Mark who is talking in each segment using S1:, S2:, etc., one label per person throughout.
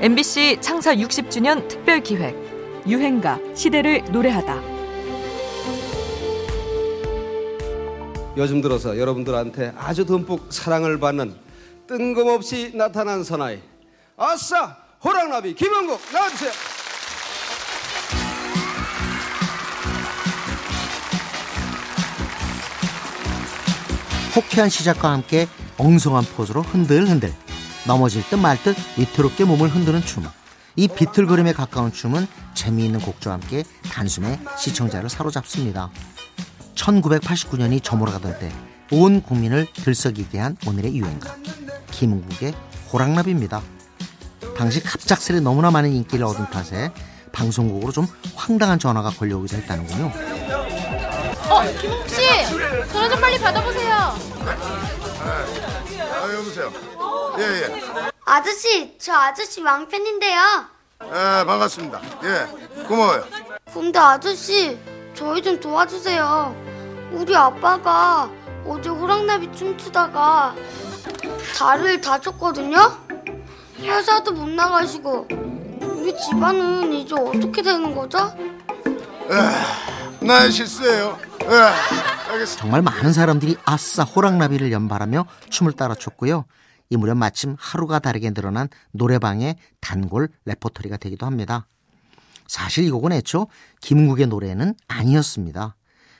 S1: MBC 창사 60주년 특별 기획 유행가 시대를 노래하다.
S2: 요즘 들어서 여러분들한테 아주 듬뿍 사랑을 받는 뜬금없이 나타난 사나이 아싸 호랑나비 김원국 나와주세요.
S3: 호쾌한 시작과 함께 엉성한 포즈로 흔들흔들 넘어질 듯 말 듯 위태롭게 몸을 흔드는 춤. 이 비틀거림에 가까운 춤은 재미있는 곡조와 함께 단숨에 시청자를 사로잡습니다. 1989년이 저물어가던 때 온 국민을 들썩이게 한 오늘의 유행가 김은국의 호랑나비입니다. 당시 갑작스레 너무나 많은 인기를 얻은 탓에 방송국으로 좀 황당한 전화가 걸려오기도 했다는군요.
S4: 어, 김홍 씨, 전화 좀 빨리 받아보세요.
S5: 아, 여보세요. 예, 예.
S6: 아저씨, 저 아저씨 왕팬인데요.
S5: 예, 반갑습니다. 예, 고마워요.
S6: 근데 아저씨, 저희 좀 도와주세요. 우리 아빠가 어제 호랑나비 춤추다가 다리를 다쳤거든요? 회사도 못 나가시고 우리 집안은 이제 어떻게 되는 거죠?
S5: 나의 실수예요. 예, 알겠습니다.
S3: 정말 많은 사람들이 아싸 호랑나비를 연발하며 춤을 따라 췄고요. 이 무렵 마침 하루가 다르게 늘어난 노래방의 단골 레퍼토리가 되기도 합니다. 사실 이 곡은 애초 김국의 노래는 아니었습니다.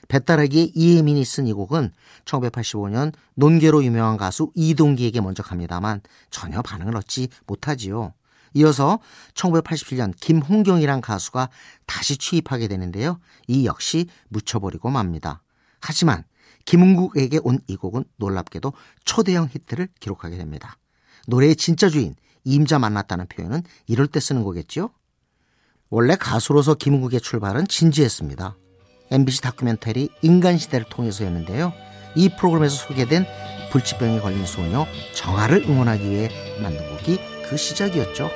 S3: 배따라기의 이혜민이 쓴 이 곡은 1985년 논계로 유명한 가수 이동기에게 먼저 갑니다만 전혀 반응을 얻지 못하지요. 이어서 1987년 김홍경이란 가수가 다시 취입하게 되는데요. 이 역시 묻혀버리고 맙니다. 하지만 김은국에게 온 이 곡은 놀랍게도 초대형 히트를 기록하게 됩니다. 노래의 진짜 주인 임자 만났다는 표현은 이럴 때 쓰는 거겠죠? 원래 가수로서 김은국의 출발은 진지했습니다. MBC 다큐멘터리 인간시대를 통해서였는데요. 이 프로그램에서 소개된 불치병에 걸린 소녀 정아를 응원하기 위해 만든 곡이 그 시작이었죠.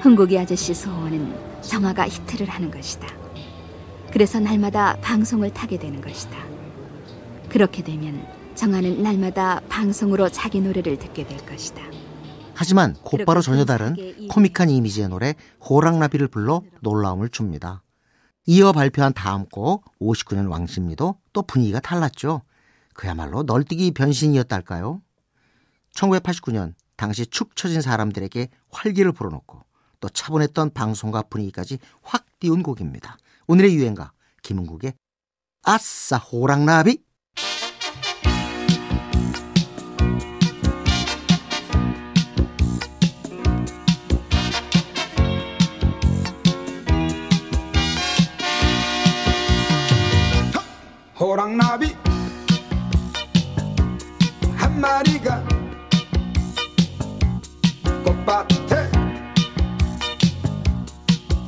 S7: 흥국이 아저씨 소원은 정아가 히트를 하는 것이다. 그래서 날마다 방송을 타게 되는 것이다. 그렇게 되면 정아는 날마다 방송으로 자기 노래를 듣게 될 것이다.
S3: 하지만 곧바로 전혀 다른 코믹한 이미지의 노래 호랑나비를 불러 놀라움을 줍니다. 이어 발표한 다음 곡 59년 왕십리도 또 분위기가 달랐죠. 그야말로 널뛰기 변신이었달까요? 1989년 당시 축 처진 사람들에게 활기를 불어넣고 또 차분했던 방송과 분위기까지 확 띄운 곡입니다. 오늘의 유행가 김은국의 아싸 호랑나비
S8: 호랑나비 밭에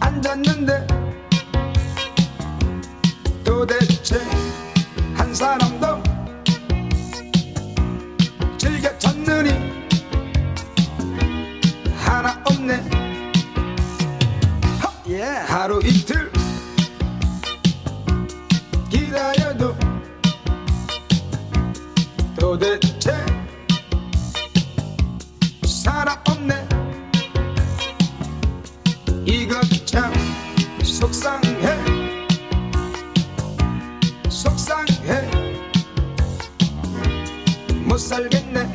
S8: 앉았는데 도대체 한 사람도 즐겨 찾느니 하나 없네. 하루 이틀 기다려도 도대체 속상해. 속상해. 못 살겠네.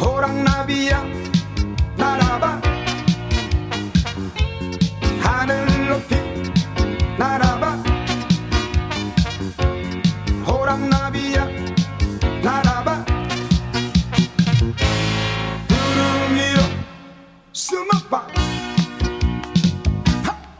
S8: 호랑나비야 날아봐. 하늘 높이 날아봐. 호랑나비야 날아봐. 구름 위로 숨어봐.